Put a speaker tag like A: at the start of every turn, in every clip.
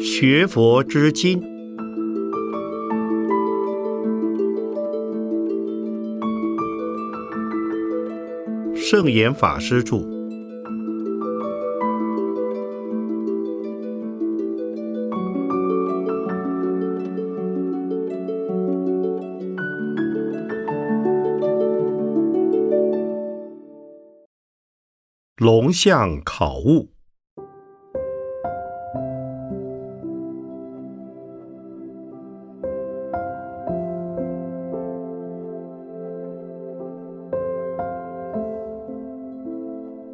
A: 学佛之经，圣严法师著。龙象考物。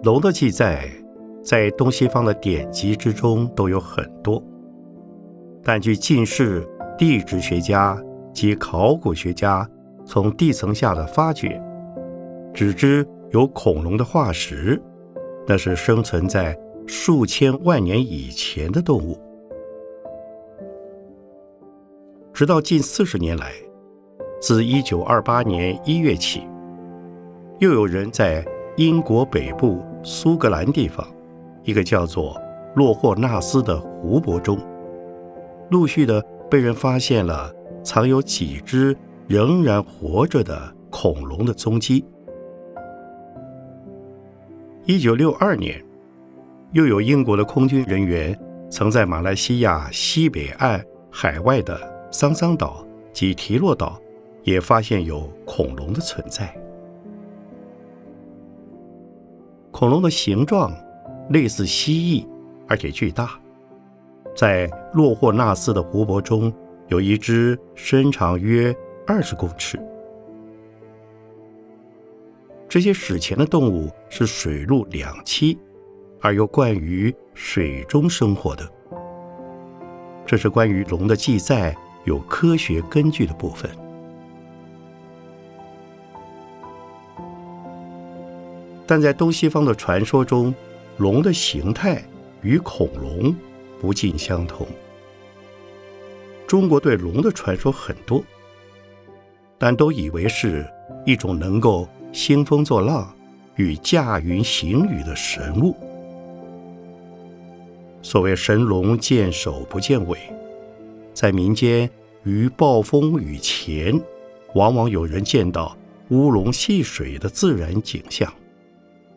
A: 龙的记载，在东西方的典籍之中都有很多，但据近世地质学家及考古学家从地层下的发掘，只知有恐龙的化石。那是生存在数千万年以前的动物，直到近四十年来，自一九二八年一月起，又有人在英国北部苏格兰地方一个叫做洛霍纳斯的湖泊中，陆续的被人发现了藏有几只仍然活着的恐龙的踪迹。一九六二年，又有英国的空军人员曾在马来西亚西北岸海外的桑桑岛及提洛岛，也发现有恐龙的存在。恐龙的形状类似蜥蜴，而且巨大。在洛霍纳斯的湖泊中，有一只身长约二十公尺。这些史前的动物是水陆两栖，而又惯于水中生活的。这是关于龙的记载有科学根据的部分。但在东西方的传说中，龙的形态与恐龙不尽相同。中国对龙的传说很多，但都以为是一种能够。兴风作浪与驾云行雨的神物。所谓神龙见首不见尾，在民间于暴风雨前，往往有人见到乌龙戏水的自然景象，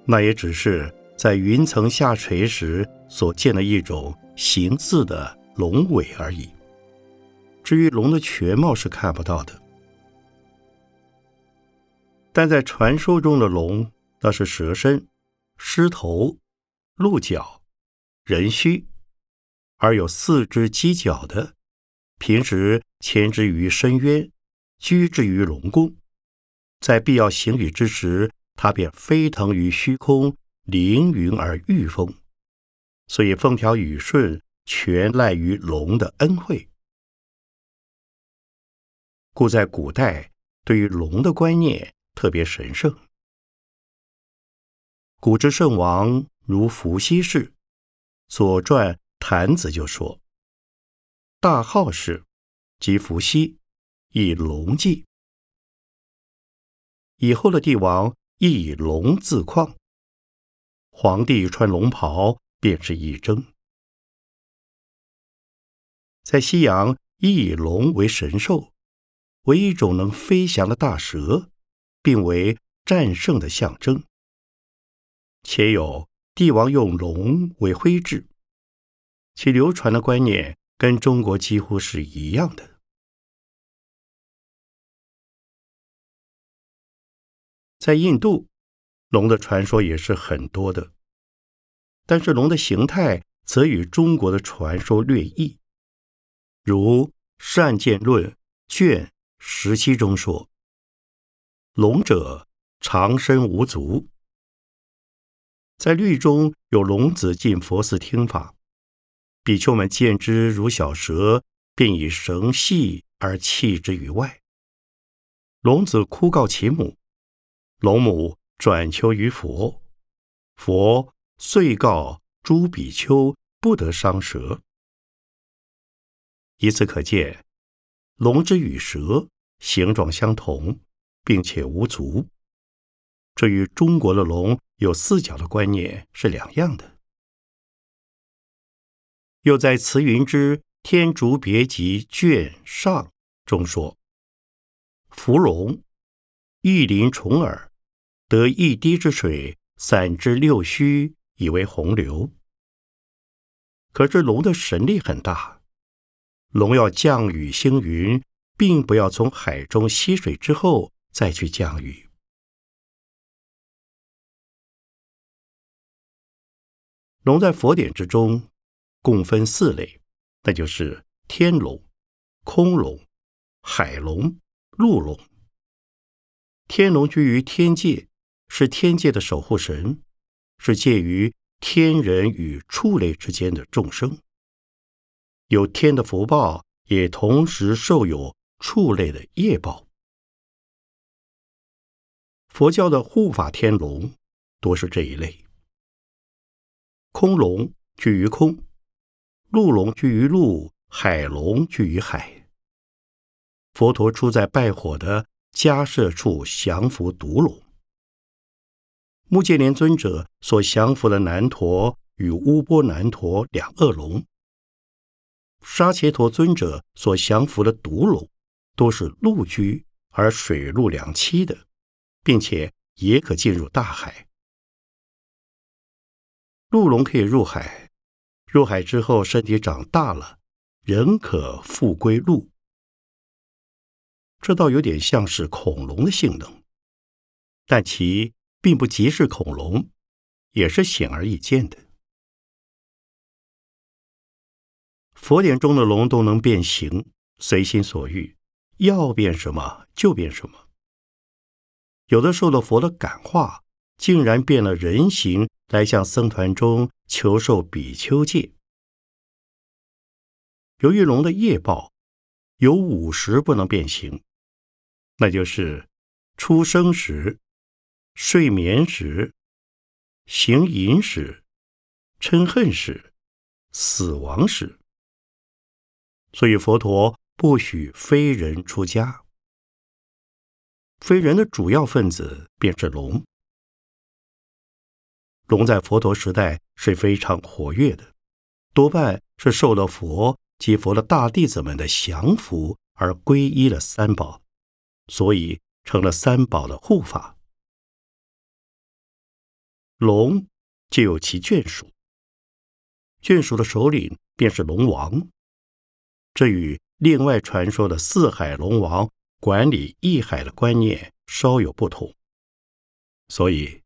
A: 那也只是在云层下垂时所见的一种形似的龙尾而已。至于龙的全貌是看不到的。但在传说中的龙，那是蛇身、狮头、鹿角、人须，而有四只犄角的。平时潜之于深渊，居之于龙宫，在必要行雨之时，它便飞腾于虚空，凌云而御风。所以风调雨顺，全赖于龙的恩惠。故在古代，对于龙的观念。特别神圣。古之圣王如伏羲氏，《左传》坛子就说：“大号氏即伏羲，以龙祭。以后的帝王亦以龙自况。皇帝穿龙袍，便是一征。在西洋，亦以龙为神兽，为一种能飞翔的大蛇。”并为战胜的象征，且有帝王用龙为徽制，其流传的观念跟中国几乎是一样的。在印度，龙的传说也是很多的，但是龙的形态则与中国的传说略异，如《善见论》卷十七中说。龙者，长身无足。在律中有龙子进佛寺听法，比丘们见之如小蛇，便以绳系而弃之于外。龙子哭告其母，龙母转求于佛，佛遂告诸比丘不得伤蛇。以此可见，龙之与蛇形状相同。并且无足，这与中国的龙有四角的观念是两样的。又在慈云之《天竺别集》卷上中说：“芙蓉，一鳞虫耳，得一滴之水，散之六虚，以为洪流。”可是龙的神力很大，龙要降雨星云，并不要从海中吸水之后再去降雨。龙在佛典之中共分四类，那就是天龙、空龙、海龙、陆龙。天龙居于天界，是天界的守护神，是介于天人与畜类之间的众生，有天的福报，也同时受有畜类的业报。佛教的护法天龙多是这一类。空龙居于空，陆龙居于陆，海龙居于海。佛陀出在拜火的迦舍处降伏毒龙，目犍连尊者所降伏的南陀与乌波南陀两恶龙，沙伽陀尊者所降伏的毒龙，都是陆居而水陆两栖的，并且也可进入大海。陆龙可以入海，入海之后身体长大了，仍可复归陆。这倒有点像是恐龙的性能，但其并不即是恐龙，也是显而易见的。佛典中的龙都能变形，随心所欲，要变什么就变什么。有的受了佛的感化，竟然变了人形。来向僧团中求受比丘戒。由于龙的业报有五时不能变形，那就是出生时、睡眠时、行淫时、嗔恨时、死亡时，所以佛陀不许非人出家。非人的主要分子便是龙。龙在佛陀时代是非常活跃的，多半是受了佛及佛的大弟子们的降服而皈依了三宝，所以成了三宝的护法。龙就有其眷属，眷属的首领便是龙王，这与另外传说的四海龙王管理义海的观念稍有不同，所以。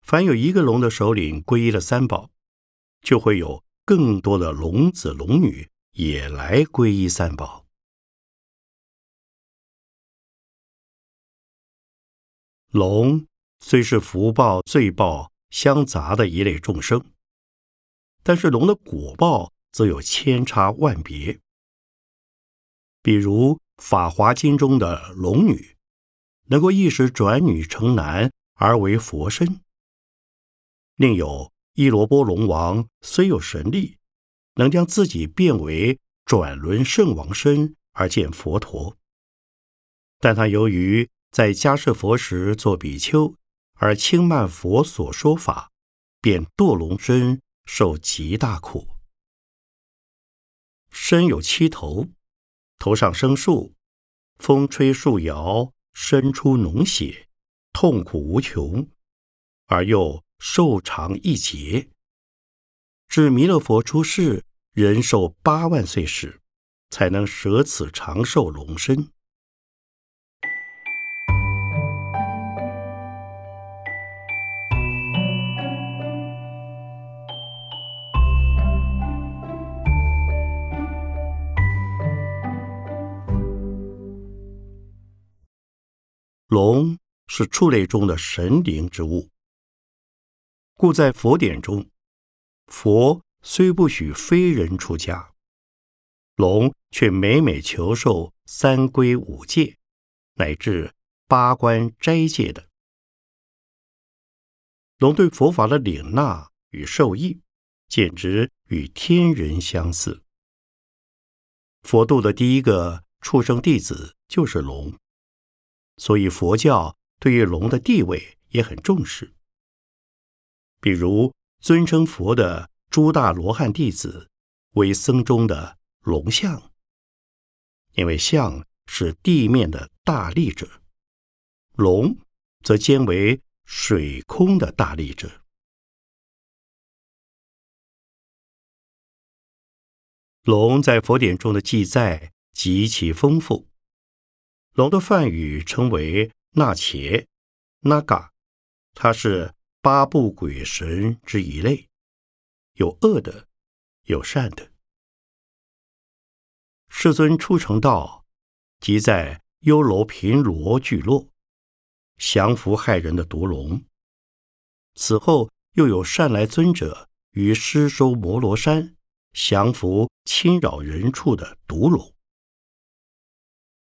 A: 凡有一个龙的首领皈依了三宝，就会有更多的龙子龙女也来皈依三宝。龙虽是福报、罪报相杂的一类众生，但是龙的果报则有千差万别。比如《法华经》中的龙女，能够一时转女成男而为佛身。另有一罗波龙王，虽有神力，能将自己变为转轮圣王身而见佛陀，但他由于在迦舍佛时做比丘，而轻慢佛所说法，便堕龙身，受极大苦。身有七头，头上生树，风吹树摇，生出脓血，痛苦无穷，而又。寿长一劫，至弥勒佛出世，人寿八万岁时，才能舍此长寿龙身。龙是畜类中的神灵之物。故在佛典中，佛虽不许非人出家，龙却每每求受三规五戒，乃至八关斋戒的。龙对佛法的领纳与受益，简直与天人相似。佛度的第一个畜生弟子就是龙，所以佛教对于龙的地位也很重视。比如尊称佛的诸大罗汉弟子为僧中的龙象，因为象是地面的大力者，龙则兼为水空的大力者。龙在佛典中的记载极其丰富。龙的梵语称为那伽、那嘎，它是八部鬼神之一类，有恶的，有善的。世尊出成道，即在优楼频罗聚落，降服害人的毒龙。此后又有善来尊者于施收摩罗山。降服侵扰人畜的毒龙。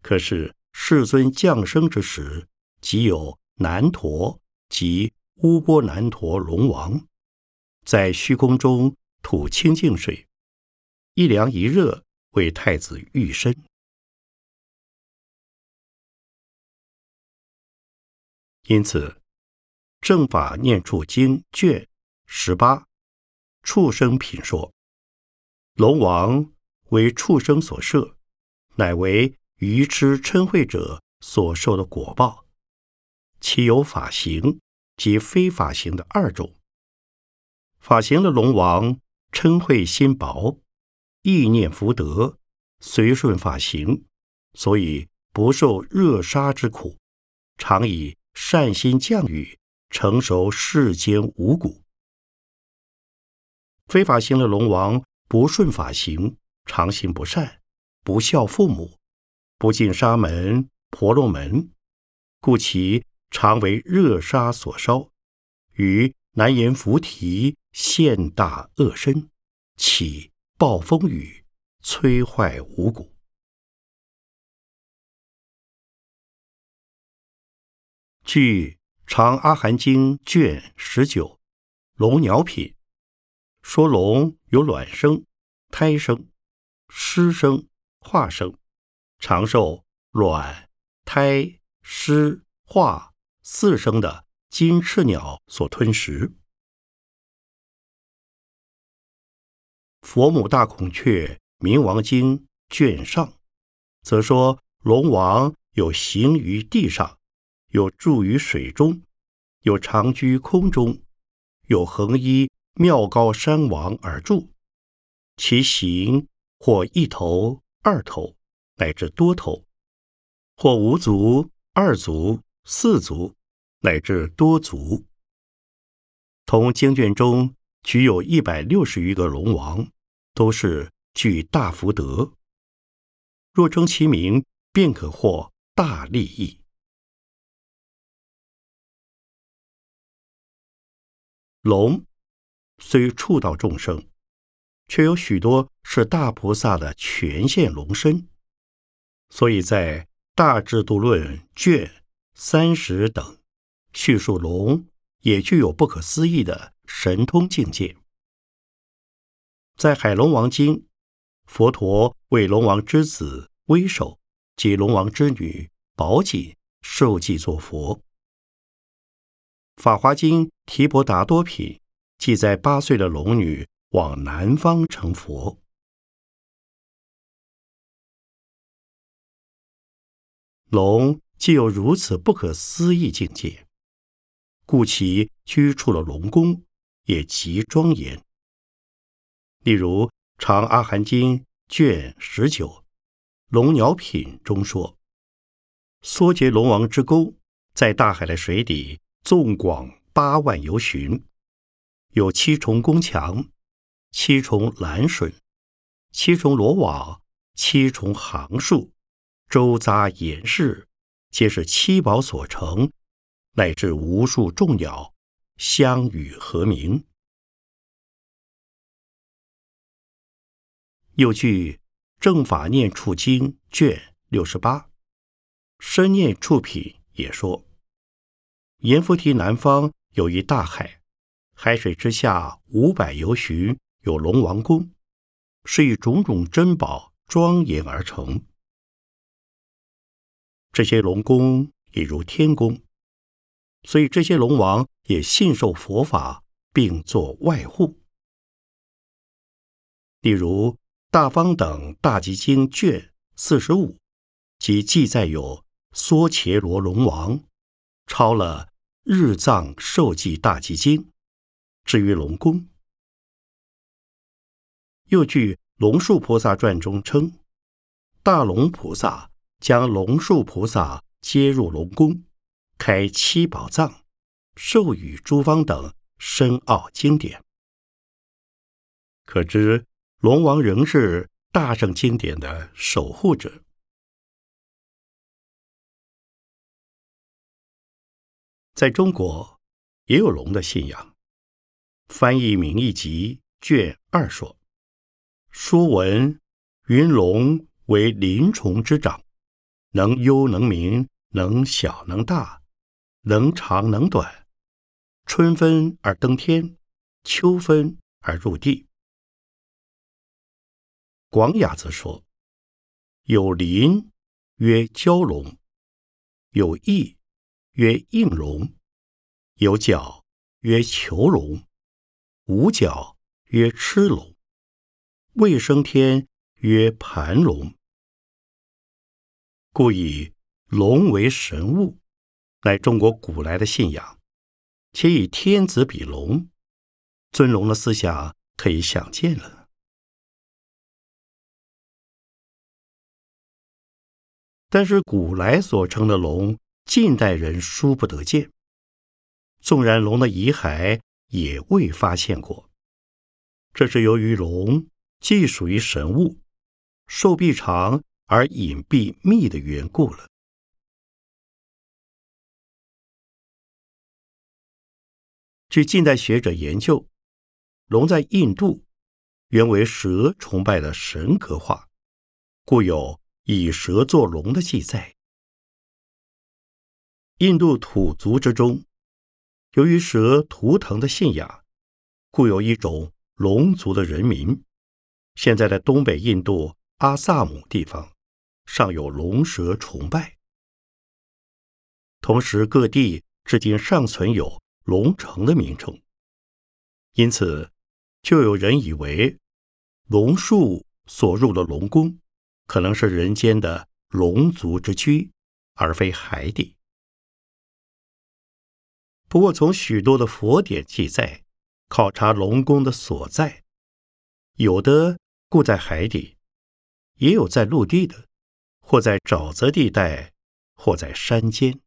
A: 可是世尊降生之时，即有南陀及乌波南陀龙王，在虚空中吐清净水，一凉一热，为太子浴身。因此，《正法念处经》卷十八，畜生品说。龙王为畜生所设，乃为愚痴嗔恚者所受的果报。其有法行及非法行的二种。法行的龙王嗔恚心薄，意念福德，随顺法行，所以不受热杀之苦，常以善心降雨，成熟世间五谷。非法行的龙王。不顺法行，常行不善，不孝父母，不进沙门、婆罗门，故其常为热沙所烧，于难言菩提现大恶身，起暴风雨，摧坏五谷。据《长阿含经》卷十九《龙鸟品》。说龙有卵生、胎生、湿生、化生，长寿卵、胎、湿、化四生的金翅鸟所吞食。佛母大孔雀明王经卷上，则说龙王有行于地上，有住于水中，有长居空中，有横依。妙高山王而住，其形或一头、二头，乃至多头；或无足、二足、四足，乃至多足。同经卷中举有一百六十余个龙王，都是具大福德。若称其名，便可获大利益。龙。虽触到众生，却有许多是大菩萨的全现龙身，所以在《大智度论》卷三十等叙述龙也具有不可思议的神通境界。在《海龙王经》，佛陀为龙王之子威首及龙王之女宝锦受记作佛，《法华经·提婆达多品》。记载八岁的龙女往南方成佛。龙既有如此不可思议境界，故其居处的龙宫也极庄严。例如《长阿含经》卷十九《龙鸟品》中说：“缩结龙王之沟，在大海的水底，纵广八万由旬。”有七重宫墙，七重栏笋，七重罗网，七重行树，周匝岩室，皆是七宝所成，乃至无数众鸟相与和鸣。又据《正法念处经》卷六十八，《深念处品》也说，阎浮提南方有一大海。海水之下五百由旬，有龙王宫，是以种种珍宝庄严而成。这些龙宫也如天宫，所以这些龙王也信受佛法，并作外护。例如《大方等大集经》卷四十五，即记载有梭伽罗龙王抄了《日藏受记大集经》，至于龙宫。又据《龙树菩萨传》中称，大龙菩萨将龙树菩萨接入龙宫，开七宝藏，授予诸方等深奥经典。可知龙王仍是大圣经典的守护者。在中国，也有龙的信仰。翻译《名义集》卷二说。书文云龙为鳞虫之长，能幽能明，能小能大，能长能短。春分而登天，秋分而入地。广雅则说：有鳞曰蛟龙，有翼曰应龙，有角曰囚龙，无角曰螭龙。未生天曰盘龙，故以龙为神物，乃中国古来的信仰。且以天子比龙，尊龙的思想可以想见了。但是古来所称的龙，近代人殊不得见。纵然龙的遗骸也未发现过，这是由于龙。既属于神物，寿臂长而隐蔽密的缘故了。据近代学者研究，龙在印度原为蛇崇拜的神格化，故有以蛇作龙的记载。印度土族之中，由于蛇图腾的信仰，故有一种龙族的人民。现在的东北印度阿萨姆地方，尚有龙蛇崇拜。同时，各地至今尚存有龙城的名称，因此就有人以为龙树所入的龙宫，可能是人间的龙族之居，而非海底。不过，从许多的佛典记载考察龙宫的所在，有的。故在海底，也有在陆地的，或在沼泽地带，或在山间。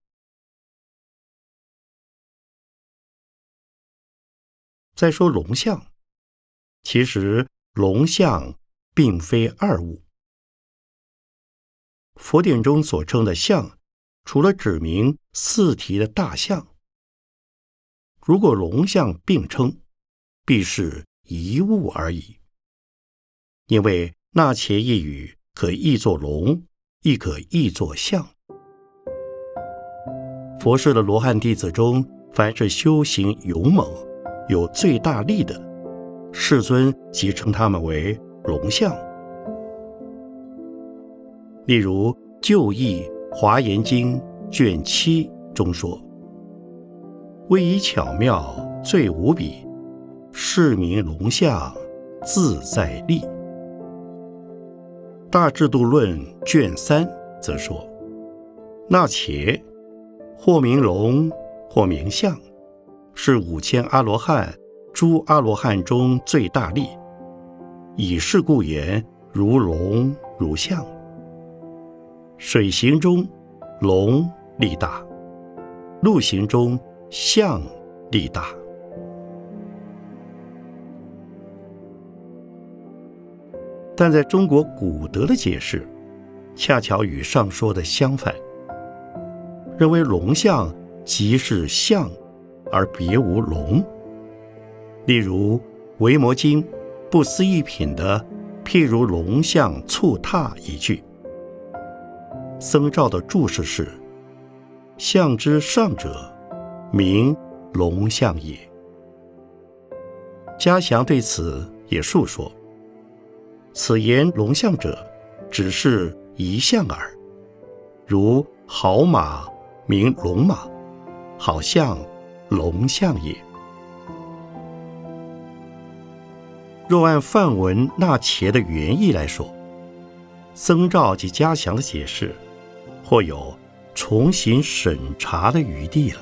A: 再说龙象，其实龙象并非二物。佛典中所称的象，除了指明四蹄的大象，如果龙象并称，必是一物而已。因为那且一语可译作龙，亦可译作相。佛世的罗汉弟子中，凡是修行勇猛、有最大力的，世尊即称他们为龙象。例如《旧译华严经》卷七中说：“威仪巧妙最无比，是名龙象自在力。”大制度论卷三则说：“那且或名龙，或名象，是五千阿罗汉诸阿罗汉中最大力。以是故言，如龙如象。水行中龙力大，陆行中象力大。”但在中国古德的解释，恰巧与上说的相反，认为龙象即是象，而别无龙。例如《维摩经》不思议品的“譬如龙象蹴踏”一句，僧肇的注释是：“象之上者，名龙象也。”嘉祥对此也述说。此言龙象者，只是一象耳。如好马名龙马，好象龙象也。若按范文纳茄的原意来说，僧肇及嘉祥的解释或有重新审查的余地了。